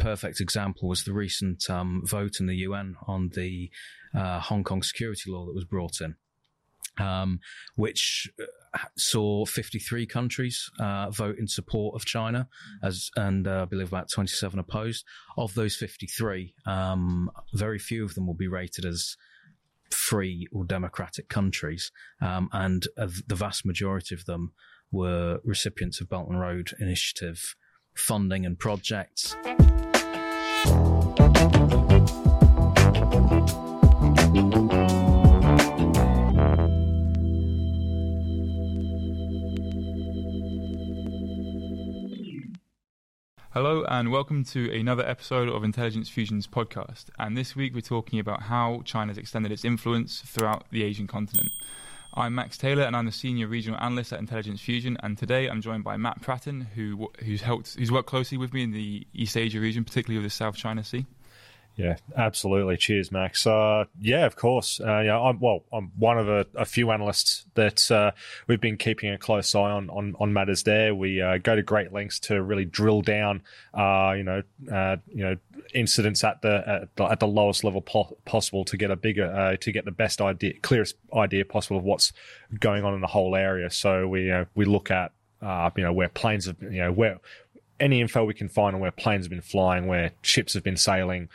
perfect example was the recent um, vote in the UN on the uh, Hong Kong security law that was brought in. Um, which uh, saw 53 countries uh, vote in support of China, as and uh, I believe about 27 opposed. Of those 53, um, very few of them will be rated as free or democratic countries, um, and the vast majority of them were recipients of Belt and Road Initiative funding and projects. Hello, and welcome to another episode of Intelligence Fusion's podcast. And this week we're talking about how China's extended its influence throughout the Asian continent. I'm Max Taylor, and I'm the senior regional analyst at Intelligence Fusion. And today I'm joined by Matt Pratton, who who's helped, who's worked closely with me in the East Asia region, particularly with the South China Sea. Yeah, absolutely. Cheers, Max. Uh, yeah, of course. Uh, yeah, I'm, well, I'm one of a, a few analysts that uh, we've been keeping a close eye on on, on matters there. We uh, go to great lengths to really drill down, uh, you know, uh, you know, incidents at the at the, at the lowest level po- possible to get a bigger, to get the best idea, clearest idea possible of what's going on in the whole area. So we we look at, you know, where planes have, you know, where any info we can find on where planes have been flying, where ships have been sailing,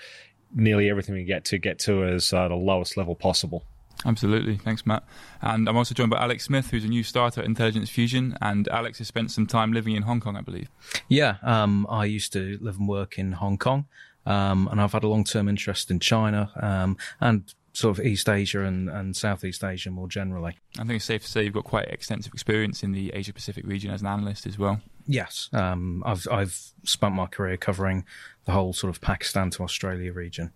nearly everything we get to get to as uh, the lowest level possible. Absolutely. Thanks, Matt. And I'm also joined by Alex Smith, who's a new starter at Intelligence Fusion. And Alex has spent some time living in Hong Kong, I believe. Yeah, um, I used to live and work in Hong Kong. Um, and I've had a long term interest in China um, and sort of East Asia and, and Southeast Asia more generally. I think it's safe to say you've got quite extensive experience in the Asia Pacific region as an analyst as well. Yes, um, I've I've spent my career covering the whole sort of Pakistan to Australia region.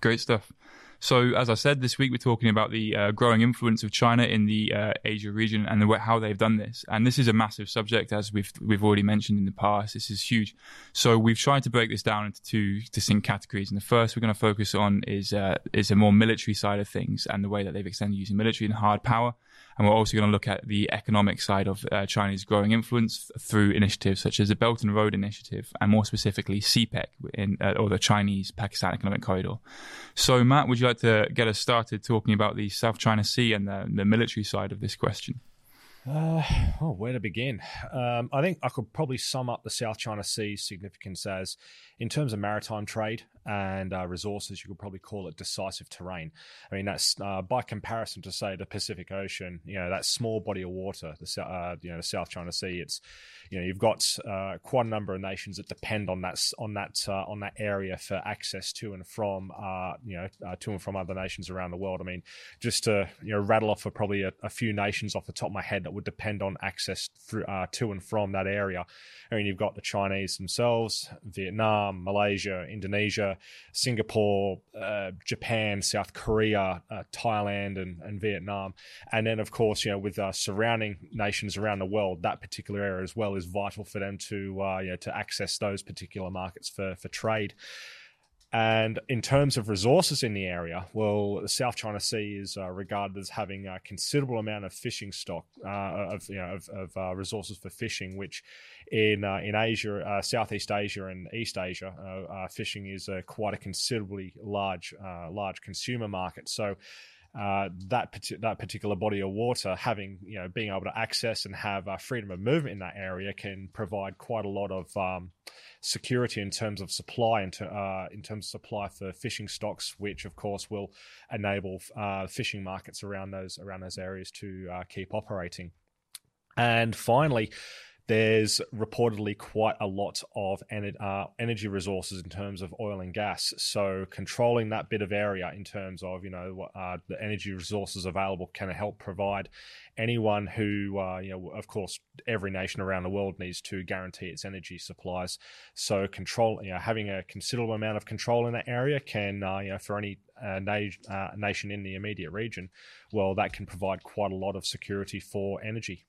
Great stuff. So, as I said, this week we're talking about the uh, growing influence of China in the uh, Asia region and the, how they've done this. And this is a massive subject, as we've we've already mentioned in the past. This is huge. So we've tried to break this down into two distinct categories. And the first we're going to focus on is uh, is a more military side of things and the way that they've extended using military and hard power. And we're also going to look at the economic side of uh, China's growing influence through initiatives such as the Belt and Road Initiative, and more specifically CPEC, in, uh, or the Chinese Pakistan Economic Corridor. So, Matt, would you like to get us started talking about the South China Sea and the, the military side of this question? Uh, oh, where to begin? Um, I think I could probably sum up the South China Sea's significance as in terms of maritime trade and uh, resources, you could probably call it decisive terrain. I mean, that's uh, by comparison to say the Pacific Ocean. You know, that small body of water, the uh, you know the South China Sea. It's you know you've got uh, quite a number of nations that depend on that on that uh, on that area for access to and from uh, you know to and from other nations around the world. I mean, just to you know rattle off for probably a, a, few nations off the top of my head that would depend on access through to and from that area. I mean, you've got the Chinese themselves, Vietnam, Malaysia, Indonesia, Singapore, uh, Japan, South Korea, uh, Thailand, and, and Vietnam. And then, of course, you know, with uh, surrounding nations around the world, that particular area as well is vital for them to, uh, you know, to access those particular markets for, for trade. And in terms of resources in the area, well, the South China Sea is uh, regarded as having a considerable amount of fishing stock uh, of you know of, of uh, resources for fishing, which in uh, in Asia, uh, Southeast Asia, and East Asia, uh, fishing is quite a considerably large large consumer market. So uh, that that particular body of water, having you know being able to access and have uh, freedom of movement in that area, can provide quite a lot of um, security in terms of supply, and uh, in terms of supply for fishing stocks, which of course will enable uh, fishing markets around those around those areas to uh, keep operating. And finally, there's reportedly quite a lot of uh, energy resources in terms of oil and gas. So controlling that bit of area in terms of you know uh, the energy resources available can help provide anyone who uh, you know of course every nation around the world needs to guarantee its energy supplies. So control you know having a considerable amount of control in that area can uh, you know for any uh, na- nation in the immediate region, well that can provide quite a lot of security for energy.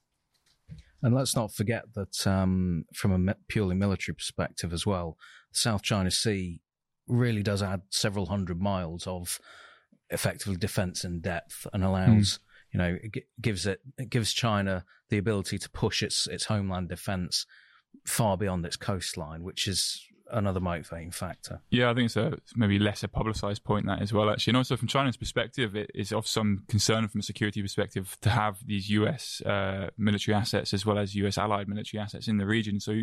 And let's not forget that um, from a purely military perspective as well, the South China Sea really does add several hundred miles of effectively defense in depth and allows, mm. you know, it gives it, it gives China the ability to push its its homeland defense far beyond its coastline, which is another motivating factor. Yeah, I think it's a maybe less a publicized point that as well. Actually, and also from China's perspective, it is of some concern from a security perspective to have these U.S. Uh, military assets as well as U.S. allied military assets in the region. So,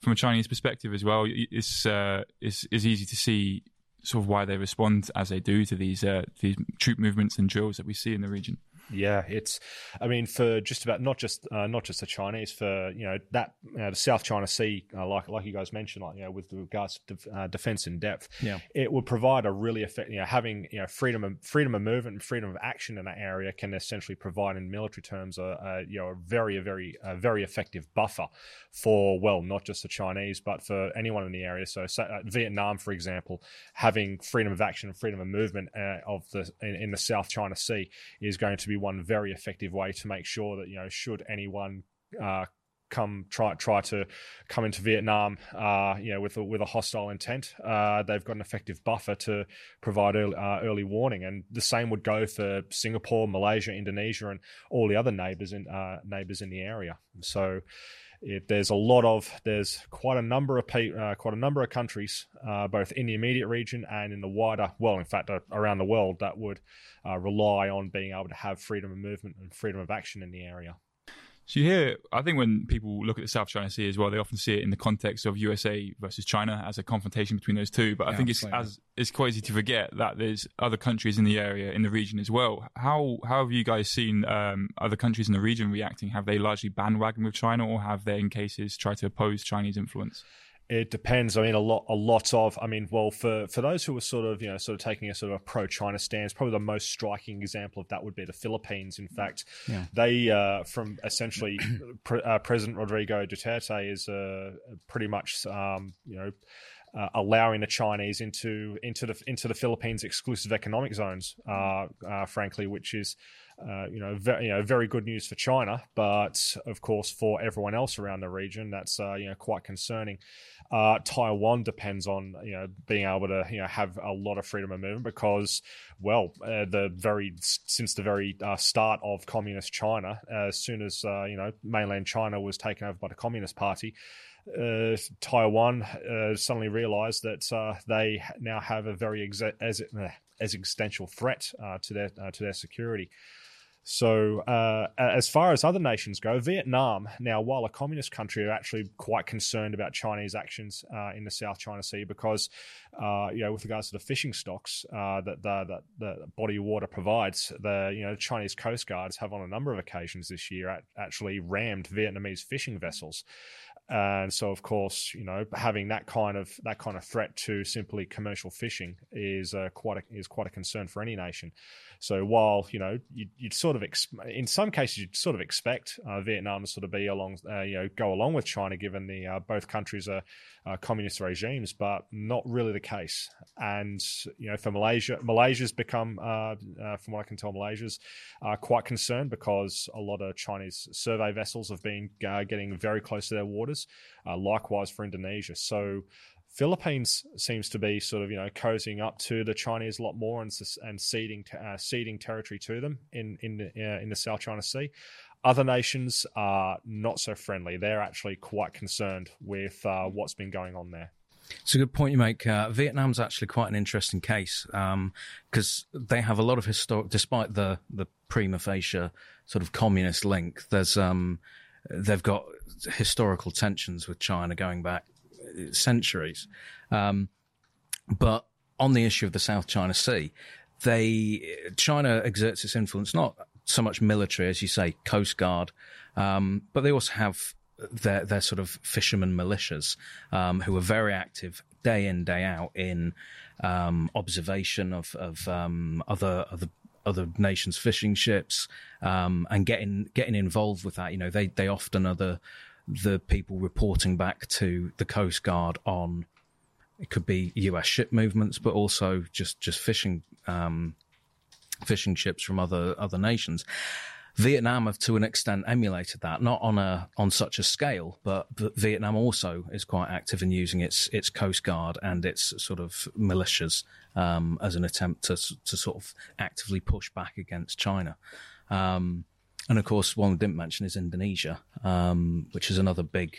from a Chinese perspective as well, it's uh, it's, it's easy to see sort of why they respond as they do to these uh, these troop movements and drills that we see in the region. Yeah, it's. I mean, for just about not just uh, not just the Chinese, for you know that you know, the South China Sea, uh, like like you guys mentioned, like you know, with regards to def, uh, defense in depth, yeah, it would provide a really effective. You know, having you know freedom of freedom of movement and freedom of action in that area can essentially provide, in military terms, a, a you know a very a very a very effective buffer for well, not just the Chinese, but for anyone in the area. So, so uh, Vietnam, for example, having freedom of action and freedom of movement uh, of the in, in the South China Sea is going to be one very effective way to make sure that you know should anyone uh, come try try to come into Vietnam, uh, you know, with a, with a hostile intent, uh, they've got an effective buffer to provide early, uh, early, warning, and the same would go for Singapore, Malaysia, Indonesia, and all the other neighbors in uh, neighbors in the area. So. It, there's a lot of there's quite a number of uh, quite a number of countries, uh, both in the immediate region and in the wider well, in fact, uh, around the world that would uh, rely on being able to have freedom of movement and freedom of action in the area. So you hear, I think when people look at the South China Sea as well, they often see it in the context of USA versus China as a confrontation between those two. But I think it's as it's quite easy to forget that there's other countries in the area in the region as well. How how have you guys seen um, other countries in the region reacting? Have they largely bandwagon with China, or have they, in cases, tried to oppose Chinese influence? It depends. I mean, a lot, a lot of. I mean, well, for for those who are sort of, you know, sort of taking a sort of pro China stance, probably the most striking example of that would be the Philippines. In fact, yeah. they uh, from essentially pre- uh, President Rodrigo Duterte is uh, pretty much, um, you know. Uh, allowing the Chinese into into the into the Philippines exclusive economic zones, uh, uh, frankly, which is uh, you know, very, you know, very good news for China, but of course for everyone else around the region, that's uh, you know quite concerning. Uh, Taiwan depends on you know being able to you know have a lot of freedom of movement because, well, uh, the very since the very uh, start of communist China, as soon as you know mainland China was taken over by the Communist Party. Uh, Taiwan uh, suddenly realized that uh, they now have a very exa- as, as existential threat to their to their security. So, uh, as far as other nations go, Vietnam, now, while a communist country, are actually quite concerned about Chinese actions uh, in the South China Sea because, uh, you know, with regards to the fishing stocks uh, that the, that the body of water provides, the you know Chinese coast guards have on a number of occasions this year actually rammed Vietnamese fishing vessels. And so, of course, you know, having that kind of that kind of threat to simply commercial fishing is uh, quite a, is quite a concern for any nation. So while you know you'd, you'd sort of ex- in some cases you'd sort of expect uh, Vietnam to sort of be along uh, you know go along with China given the uh, both countries are uh, communist regimes, but not really the case. And you know for Malaysia, Malaysia's become uh, from what I can tell, Malaysia's quite concerned because a lot of Chinese survey vessels have been getting very close to their waters. Likewise for Indonesia. So Philippines seems to be sort of you know cozying up to the Chinese a lot more and and ceding uh, ceding territory to them in in the, uh, in the South China Sea. Other nations are not so friendly. They're actually quite concerned with uh, what's been going on there. It's a good point you make. Uh, Vietnam's actually quite an interesting case because um, they have a lot of historic, despite the the prima facie sort of communist link. There's um, they've got historical tensions with China going back centuries. Um, but on the issue of the South China Sea, they China exerts its influence not so much military as you say, coast guard, um, but they also have their their sort of fishermen militias um, who are very active day in day out in um, observation of of um, other other other nations' fishing ships um, and getting getting involved with that. You know, they they often are the the people reporting back to the Coast Guard on it could be U.S. ship movements, but also just just fishing um, fishing ships from other other nations. Vietnam have to an extent emulated that, not on a on such a scale, but, but Vietnam also is quite active in using its its coast guard and its sort of militias um, as an attempt to to sort of actively push back against China. Um, and of course, one we didn't mention is Indonesia, um, which is another big,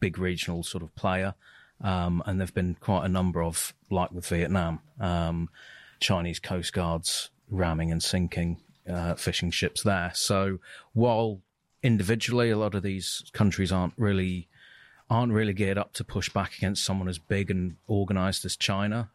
big regional sort of player. Um, and there've been quite a number of, like with Vietnam, um, Chinese coast guards ramming and sinking uh, fishing ships there. So while individually a lot of these countries aren't really aren't really geared up to push back against someone as big and organized as China,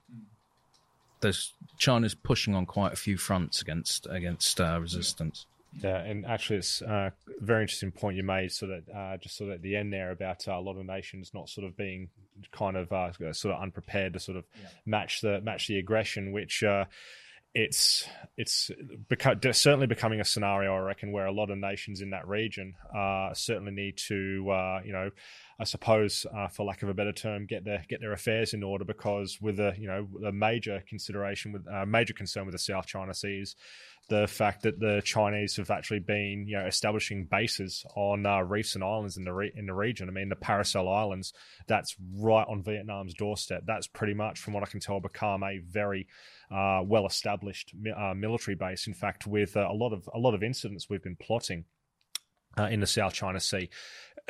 there's China's pushing on quite a few fronts against against uh, resistance. Yeah, and actually, it's uh, a very interesting point you made. So that uh, just sort of at the end there about uh, a lot of nations not sort of being kind of uh, sort of unprepared to sort of yeah. match the match the aggression, which uh, it's it's beca- certainly becoming a scenario, I reckon, where a lot of nations in that region uh, certainly need to, uh, you know, I suppose, uh, for lack of a better term, get their get their affairs in order. Because with a you know a major consideration with a uh, major concern with the South China Seas, the fact that the Chinese have actually been you know establishing bases on uh, reefs and islands in the re- in the region. I mean, the Paracel Islands, that's right on Vietnam's doorstep. That's pretty much, from what I can tell, become a very uh, well established uh, military base. In fact, with uh, a lot of a lot of incidents we've been plotting uh, in the South China Sea.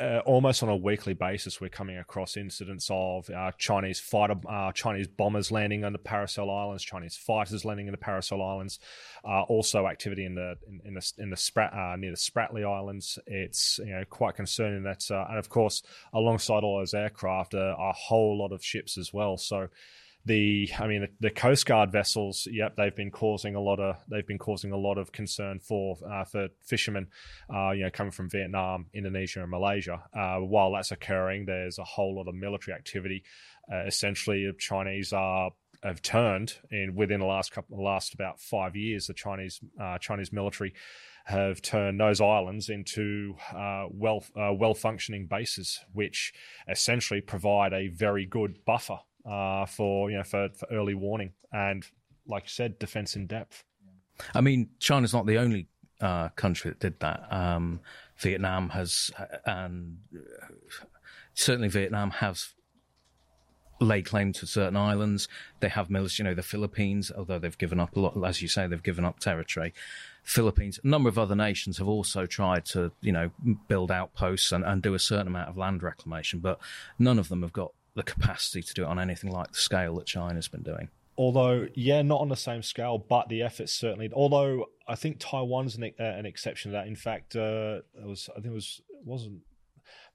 Uh, almost on a weekly basis, we're coming across incidents of uh, Chinese fighter, uh, Chinese bombers landing on the Paracel Islands, Chinese fighters landing in the Paracel Islands. Uh, also, activity in the in, in the in the Sprat, uh, near the Spratly Islands. It's you know quite concerning that, and of course, alongside all those aircraft, a whole lot of ships as well. So the I mean the, the, Coast Guard vessels, yep, they've been causing a lot of they've been causing a lot of concern for uh, for fishermen, uh, you know, coming from Vietnam, Indonesia, and Malaysia. Uh, while that's occurring, there's a whole lot of military activity. Uh, essentially, the Chinese are have turned in within the last couple last about five years. The Chinese uh, Chinese military have turned those islands into uh, well uh, well functioning bases, which essentially provide a very good buffer uh, for you know for, for early warning and, like you said, defense in depth. I mean, China's not the only uh, country that did that. Um, Vietnam has, uh, and certainly Vietnam has laid claim to certain islands. They have military, you know, the Philippines, although they've given up a lot, as you say, they've given up territory. Philippines, a number of other nations have also tried to, you know, build outposts and, and do a certain amount of land reclamation, but none of them have got the capacity to do it on anything like the scale that China's been doing. Although, yeah, not on the same scale, but the efforts certainly. Although I think Taiwan's an, uh, an exception to that. In fact, uh, it was I think it was it wasn't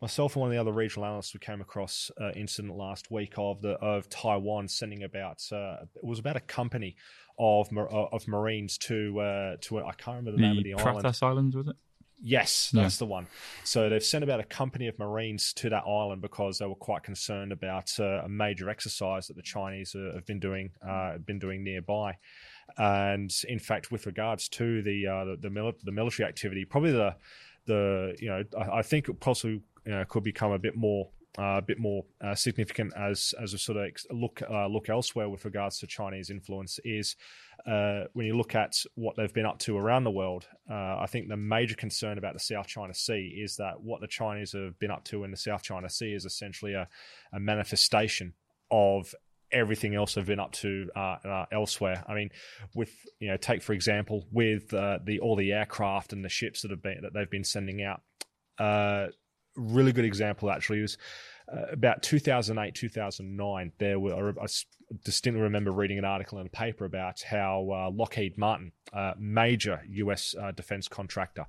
myself and one of the other regional analysts we came across uh, incident last week of the of Taiwan sending about uh, it was about a company of uh, of Marines to uh, to I can't remember the, the name of the Pratas island. Islands was it? Yes, that's yeah. the one. So they've sent about a company of Marines to that island because they were quite concerned about uh, a major exercise that the Chinese uh, have been doing uh, been doing nearby. And in fact, with regards to the uh, the, the, mili- the, military activity, probably the the you know I, I think it possibly you know, could become a bit more uh, a bit more uh, significant as as a sort of look uh, look elsewhere with regards to Chinese influence is uh, when you look at what they've been up to around the world. Uh, I think the major concern about the South China Sea is that what the Chinese have been up to in the South China Sea is essentially a, a manifestation of everything else they've been up to elsewhere. I mean, with you know, take for example, with the all the aircraft and the ships that have been that they've been sending out really good example actually was uh, about 2008 2009 there were I distinctly remember reading an article in a paper about how uh, Lockheed Martin uh, major US uh, defense contractor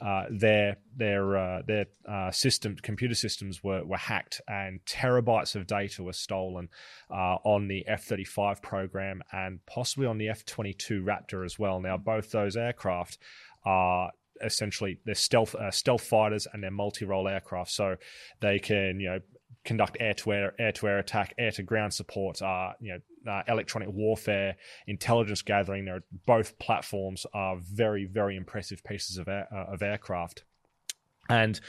uh, their their uh, their system computer systems were, were hacked and terabytes of data were stolen on the F-35 program and possibly on the F-22 Raptor as well. Now both those aircraft are essentially they're stealth uh, stealth fighters and they're multi-role aircraft, so they can you know conduct air to air air to air attack, air to ground support, uh, you know, uh, electronic warfare, intelligence gathering. They're, both platforms are very very impressive pieces of air, uh, of aircraft, and.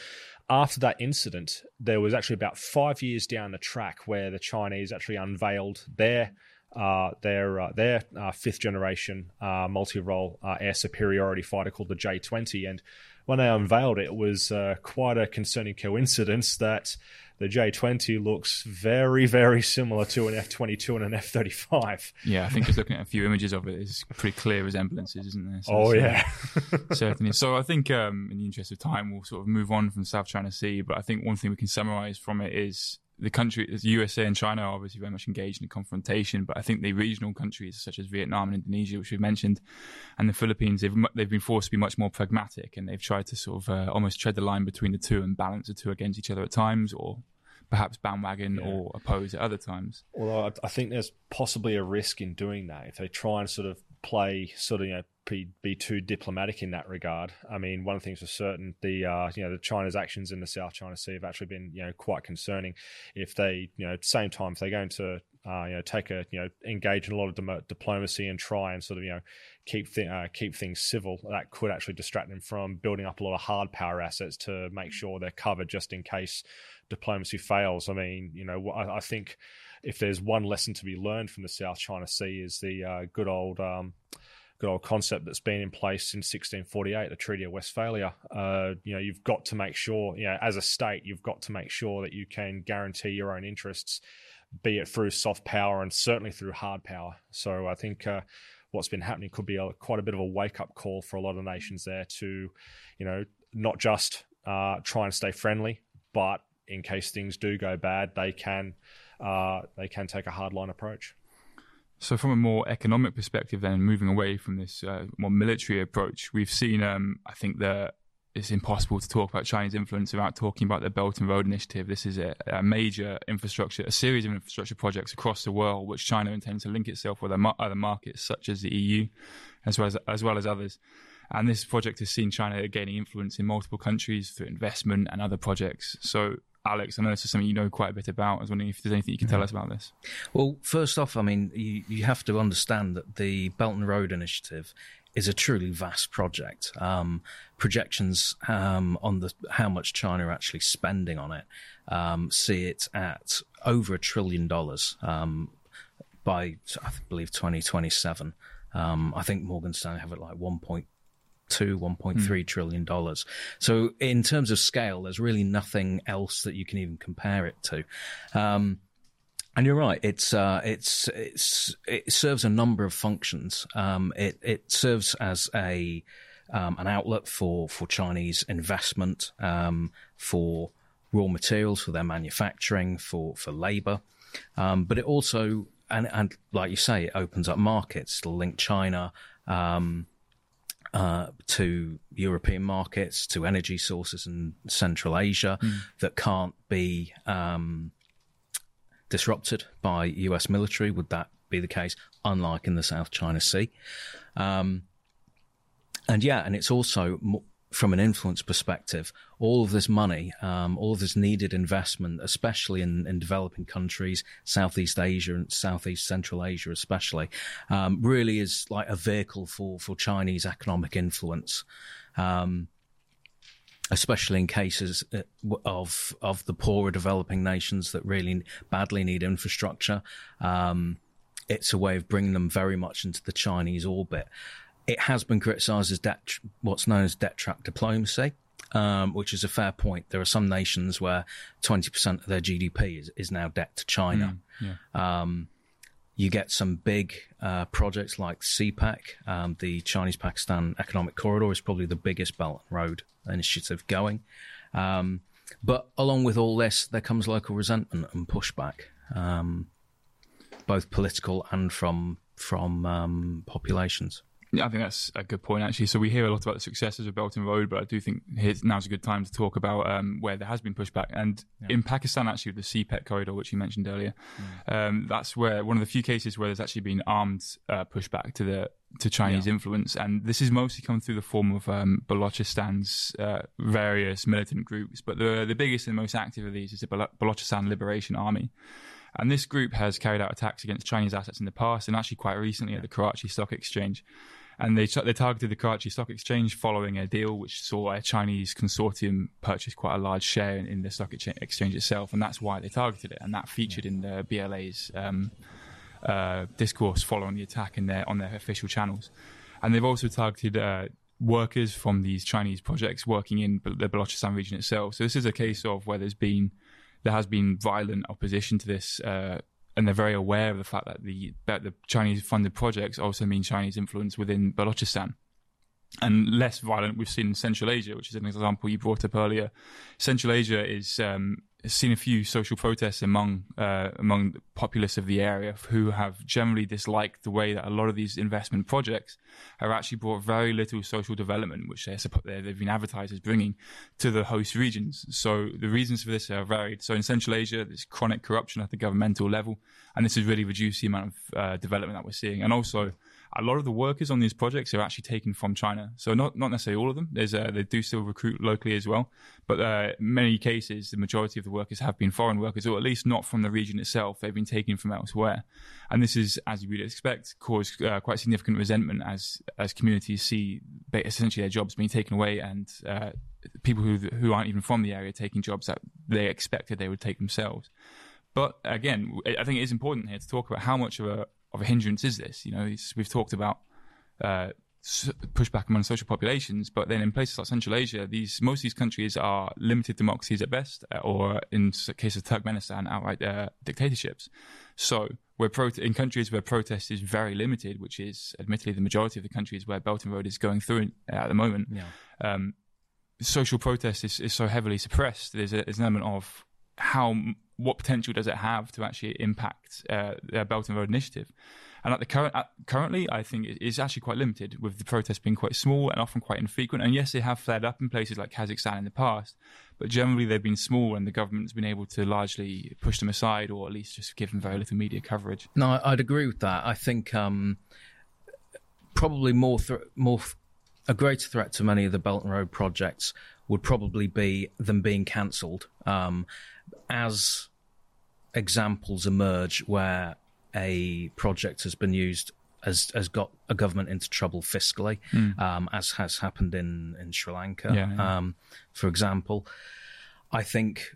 After that incident, there was actually about five years down the track where the Chinese actually unveiled their uh, their uh, their uh, fifth generation uh, multi-role uh, air superiority fighter called the J20. And when they unveiled it, it was uh, quite a concerning coincidence that the J20 looks very, very similar to an F22 and an F35. Yeah, I think just looking at a few images of it, it's pretty clear resemblances, isn't there? So oh, yeah. certainly. So I think, um, in the interest of time, we'll sort of move on from South China Sea. But I think one thing we can summarize from it is the country, the USA and China are obviously very much engaged in confrontation, but I think the regional countries such as Vietnam and Indonesia, which we've mentioned, and the Philippines, they've they've been forced to be much more pragmatic, and they've tried to sort of uh, almost tread the line between the two and balance the two against each other at times, or perhaps bandwagon yeah. or oppose at other times. Although I think there's possibly a risk in doing that if they try and sort of play sort of you know be, be too diplomatic in that regard. I mean, one of the things for certain, the uh, you know the China's actions in the South China Sea have actually been you know quite concerning. If they you know at the same time if they're going to uh, you know take a you know engage in a lot of di- diplomacy and try and sort of you know keep th- uh, keep things civil, that could actually distract them from building up a lot of hard power assets to make sure they're covered just in case diplomacy fails. I mean, you know, I, I think if there's one lesson to be learned from the South China Sea is the uh, good old um, good old concept that's been in place since 1648, the Treaty of Westphalia. Uh, you know, you've got to make sure, you know, as a state, you've got to make sure that you can guarantee your own interests, be it through soft power and certainly through hard power. So I think. Uh, what's been happening could be a, quite a bit of a wake up call for a lot of nations there to, you know, not just uh, try and stay friendly, but in case things do go bad, they can uh, they can take a hardline approach. So, from a more economic perspective, then moving away from this uh, more military approach, we've seen. Um, I think that it's impossible to talk about Chinese influence without talking about the Belt and Road Initiative. This is a, a major infrastructure, a series of infrastructure projects across the world, which China intends to link itself with other markets such as the EU, as well as as well as others. And this project has seen China gaining influence in multiple countries through investment and other projects. So Alex, I know this is something you know quite a bit about. I was wondering if there's anything you can tell us about this. Well, first off, I mean, you, you have to understand that the Belt and Road Initiative is a truly vast project. Um, projections um, on the how much China are actually spending on it um, see it at over a trillion dollars um, by I believe 2027. Um, I think Morgan Stanley have it like 1.2 two, one point mm. three trillion dollars. So in terms of scale, there's really nothing else that you can even compare it to. Um, and you're right. It's uh, it's it's it serves a number of functions. Um, it it serves as a um, an outlet for for Chinese investment, um, for raw materials, for their manufacturing, for for labour. Um, but it also and and like you say, it opens up markets to link China um, uh, to European markets, to energy sources in Central Asia mm. that can't be um, disrupted by US military. Would that be the case? Unlike in the South China Sea. Um, and yeah, and it's also from an influence perspective, all of this money, um, all of this needed investment, especially in, in developing countries, Southeast Asia and Southeast Central Asia, especially, um, really is like a vehicle for, for Chinese economic influence. Um, especially in cases uh, of of the poorer developing nations that really badly need infrastructure. Um, it's a way of bringing them very much into the Chinese orbit it has been criticised as debt, what's known as debt trap diplomacy, um, which is a fair point. There are some nations where 20% of their GDP is, is now debt to China. Mm, yeah. um, you get some big uh, projects like CPEC, um, the Chinese Pakistan Economic Corridor is probably the biggest Belt and Road initiative going. Um, but along with all this, there comes local resentment and pushback, um, both political and from from um, populations. Yeah, I think that's a good point, actually. So we hear a lot about the successes of Belt and Road, but I do think now's a good time to talk about um, where there has been pushback. And yeah. in Pakistan, actually, with the CPEC corridor, which you mentioned earlier, mm. um, that's where one of the few cases where there's actually been armed uh, pushback to the to Chinese yeah. influence, and this has mostly come through the form of um, Balochistan's uh, various militant groups. But the the biggest and most active of these is the Balochistan Liberation Army. And this group has carried out attacks against Chinese assets in the past and actually quite recently at the Karachi Stock Exchange and they they targeted the Karachi Stock Exchange following a deal which saw a Chinese consortium purchase quite a large share in, in the stock exchange itself, and that's why they targeted it, and that featured in the BLA's um, uh, discourse following the attack in their on their official channels, and they've also targeted. Uh, workers from these Chinese projects working in the Balochistan region itself. So this is a case of where there's been there has been violent opposition to this uh, and they're very aware of the fact that the that the Chinese funded projects also mean Chinese influence within Balochistan. And less violent we've seen in Central Asia, which is an example you brought up earlier. Central Asia is um, seen a few social protests among uh, among the populace of the area who have generally disliked the way that a lot of these investment projects have actually brought very little social development, which they're, they've been advertised as bringing to the host regions. So the reasons for this are varied. So in Central Asia, there's chronic corruption at the governmental level, and this has really reduced the amount of uh, development that we're seeing. And also, a lot of the workers on these projects are actually taken from China. So not not necessarily all of them. There's uh, they do still recruit locally as well, but uh, many cases the majority of the workers have been foreign workers, or at least not from the region itself. They've been taken from elsewhere, and this is, as you would expect, caused uh, quite significant resentment as as communities see essentially their jobs being taken away and uh, people who who aren't even from the area taking jobs that they expected they would take themselves. But again, I think it is important here to talk about how much of a of a hindrance is this? You know, we've talked about uh, pushback among social populations, but then in places like Central Asia, these most of these countries are limited democracies at best, uh, or in the case of Turkmenistan, outright uh, dictatorships. So, where pro- in countries where protest is very limited, which is admittedly the majority of the countries where Belt and Road is going through at the moment, yeah. um, social protest is, is so heavily suppressed. There's, a, there's an element of how what potential does it have to actually impact uh, the Belt and Road Initiative? And at the current, at, currently, I think it is actually quite limited, with the protests being quite small and often quite infrequent. And yes, they have flared up in places like Kazakhstan in the past, but generally they've been small, and the government's been able to largely push them aside, or at least just give them very little media coverage. No, I'd agree with that. I think um, probably more, th- more, a greater threat to many of the Belt and Road projects would probably be them being cancelled. Um, as examples emerge where a project has been used has has got a government into trouble fiscally, mm. um, as has happened in in Sri Lanka, yeah, yeah. Um, for example. I think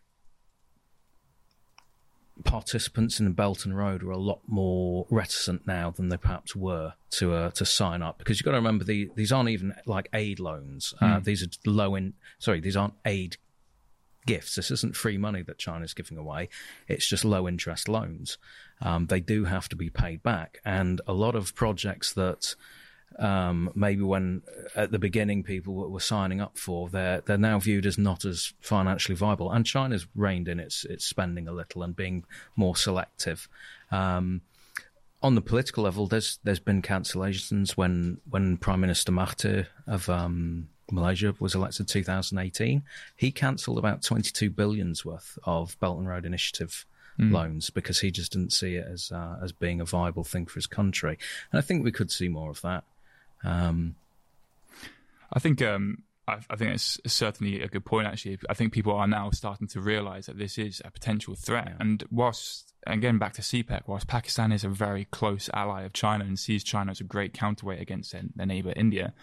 participants in the Belt and Road are a lot more reticent now than they perhaps were to uh, to sign up because you've got to remember the, these aren't even like aid loans. Mm. Uh, hmm. these are low in sorry these aren't aid gifts. This isn't free money that China's giving away. It's just low interest loans. Um, they do have to be paid back. And a lot of projects that um, maybe when uh, at the beginning people were signing up for, they're they're now viewed as not as financially viable. And China's reined in its its spending a little and being more selective. Um, on the political level, there's there's been cancellations when when Prime Minister Mahathir of um, Malaysia was elected 2018, he cancelled about 22 billions worth of Belt and Road Initiative mm. loans because he just didn't see it as uh, as being a viable thing for his country. And I think we could see more of that. Um, I think um, I, I, think it's certainly a good point. Actually, I think people are now starting to realise that this is a potential threat. Yeah. And whilst again back to CPEC, whilst Pakistan is a very close ally of China and sees China as a great counterweight against their, their neighbour India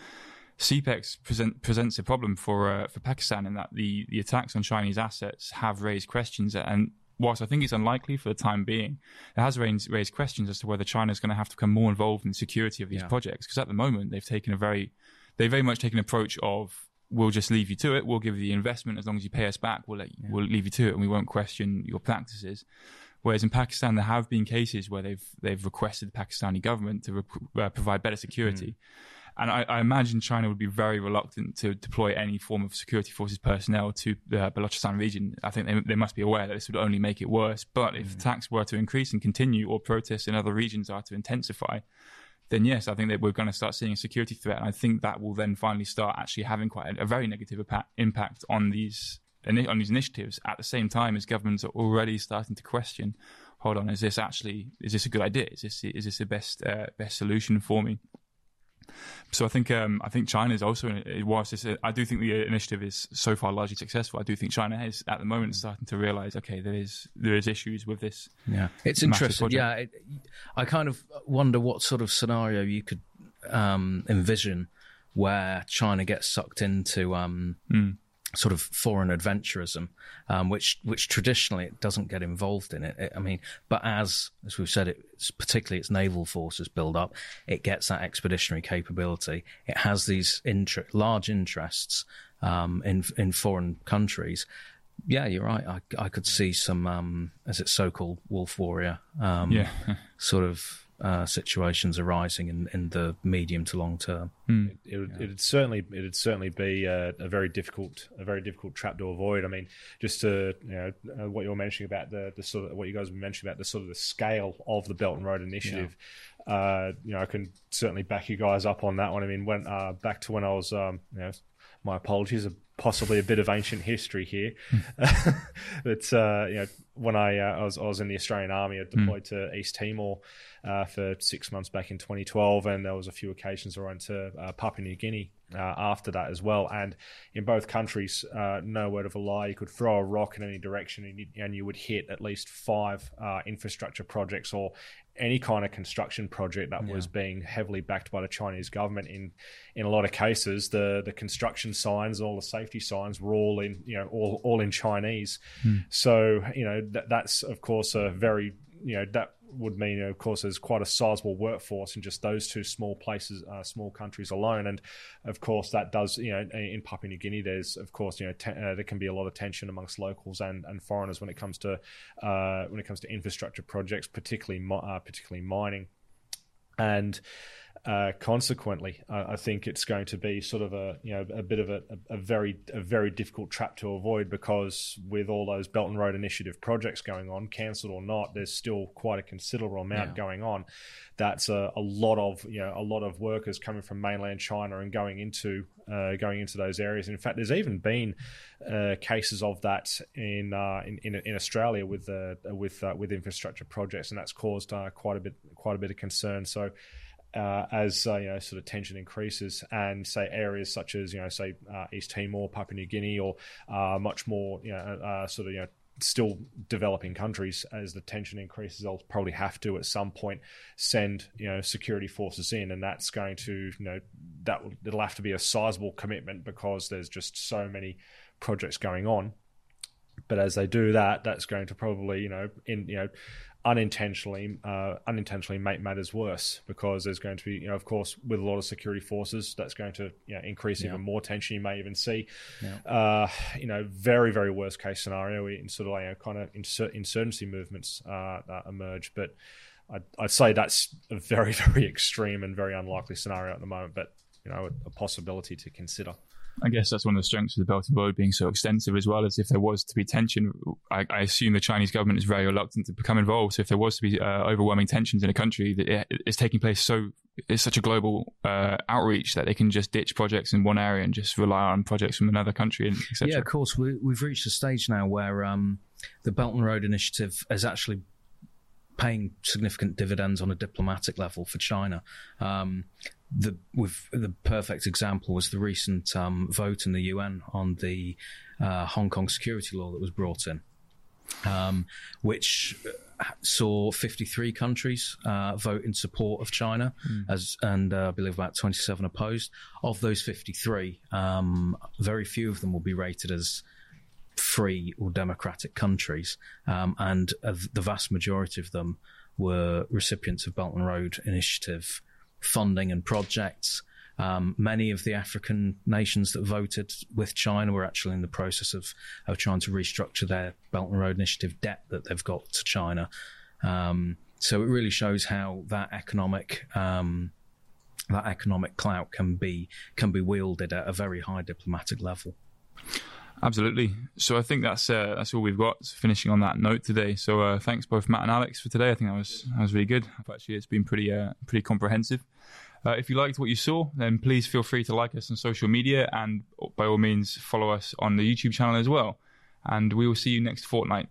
CPEC present, presents a problem for uh, for Pakistan in that the, the attacks on Chinese assets have raised questions, and whilst I think it's unlikely for the time being, it has raised, raised questions as to whether China is going to have to become more involved in the security of these yeah. projects. Because at the moment, they've taken a very, they very much taken an approach of we'll just leave you to it. We'll give you the investment as long as you pay us back. We'll let you, yeah. we'll leave you to it, and we won't question your practices. Whereas in Pakistan, there have been cases where they've they've requested the Pakistani government to uh, provide better security. Mm. And I, I, imagine China would be very reluctant to deploy any form of security forces personnel to the Balochistan region. I think they, they must be aware that this would only make it worse. But if mm. attacks were to increase and continue, or protests in other regions are to intensify, then yes, I think that we're going to start seeing a security threat. And I think that will then finally start actually having quite a, a very negative impact on these on these initiatives. At the same time, as governments are already starting to question, hold on, is this actually is this a good idea? Is this is this the best uh, best solution for me? So I think um, I think China is also whilst this, I do think the initiative is so far largely successful. I do think China is at the moment starting to realize okay there is there is issues with this. Yeah, it's interesting. Project. Yeah, it, I kind of wonder what sort of scenario you could um, envision where China gets sucked into um, mm sort of foreign adventurism, um, which which traditionally it doesn't get involved in it. it. I mean, but as as we've said, it's particularly its naval forces build up, it gets that expeditionary capability. It has these inter- large interests um, in in foreign countries. Yeah, you're right. I, I could see some, um, as it's so-called wolf warrior, um, yeah. sort of uh, situations arising in, in the medium to long term. Mm. It, would, yeah. it'd certainly it'd certainly be a, a, very difficult a very difficult trap to avoid. I mean, just to you know uh, what you were mentioning about the, the sort of what you guys were mentioning about the sort of the scale of the Belt and Road Initiative. Yeah. Uh, you know, I can certainly back you guys up on that one. I mean, when uh, back to when I was um, you know my apologies, possibly a bit of ancient history here. but uh, you know, when I, uh, I was I was in the Australian Army, I deployed mm. to East Timor uh, for six months back in 2012, and there was a few occasions I went to uh, Papua New Guinea uh, after that as well. And in both countries, uh, no word of a lie, you could throw a rock in any direction, and you, and you would hit at least five infrastructure projects or any kind of construction project that yeah. was being heavily backed by the Chinese government. In in a lot of cases, the the construction signs, all the safety signs, were all in you know all all in Chinese. Hmm. So you know that, that's of course a very you know that would mean, of course, there's quite a sizable workforce in just those two small places, uh, small countries alone. And of course, that does, you know, in Papua New Guinea, there's, of course, you know, uh, there can be a lot of tension amongst locals and, and foreigners when it comes to uh, when it comes to infrastructure projects, particularly uh, particularly mining. And uh, consequently, I think it's going to be sort of a you know a bit of a, a, very a very difficult trap to avoid because with all those Belt and Road Initiative projects going on, cancelled or not, there's still quite a considerable amount yeah. going on. That's a, a, lot of you know a lot of workers coming from mainland China and going into uh, going into those areas. In fact, there's even been uh, cases of that in, uh, in, in in Australia with uh, with uh, with infrastructure projects, and that's caused uh, quite a bit quite a bit of concern. So uh, as uh, you know, sort of tension increases, and say areas such as you know, say uh, East Timor, Papua New Guinea, or uh, much more you know, uh, sort of you know, still developing countries, as the tension increases, they'll probably have to at some point send you know security forces in, and that's going to you know that it'll have to be a sizable commitment because there's just so many projects going on. But as they do that, that's going to probably you know in you know unintentionally uh, unintentionally make matters worse because there's going to be you know of course with a lot of security forces that's going to you know, increase yeah. even more tension you may even see yeah. uh, you know very very worst case scenario in sort of like, you know, kind of insur- insurgency movements uh, emerge but I'd, I'd, say that's a very very extreme and very unlikely scenario at the moment but you know a, a possibility to consider I guess that's one of the strengths of the Belt and Road being so extensive as well as if there was to be tension, I, I assume the Chinese government is very reluctant to become involved. So if there was to be uh, overwhelming tensions in a country that is taking place so it's such a global uh, outreach that they can just ditch projects in one area and just rely on projects from another country. Yeah, of course. We, have reached a stage now where um, the Belt and Road Initiative has actually paying significant dividends on a diplomatic level for China. Um, the with the perfect example was the recent um, vote in the UN on the uh, Hong Kong security law that was brought in, um, which saw 53 countries uh, vote in support of China, mm. as and uh, I believe about 27 opposed. Of those 53, um, very few of them will be rated as free or democratic countries, um, and uh, the vast majority of them were recipients of Belt and Road Initiative funding and projects. Um, many of the African nations that voted with China were actually in the process of, of trying to restructure their Belt and Road Initiative debt that they've got to China. Um, so it really shows how that economic um, that economic clout can be can be wielded at a very high diplomatic level. Absolutely. So I think that's uh, that's all we've got. Finishing on that note today. So uh, thanks both Matt and Alex for today. I think that was that was really good. Actually, it's been pretty uh, pretty comprehensive. Uh, if you liked what you saw, then please feel free to like us on social media and by all means follow us on the YouTube channel as well. And we will see you next fortnight.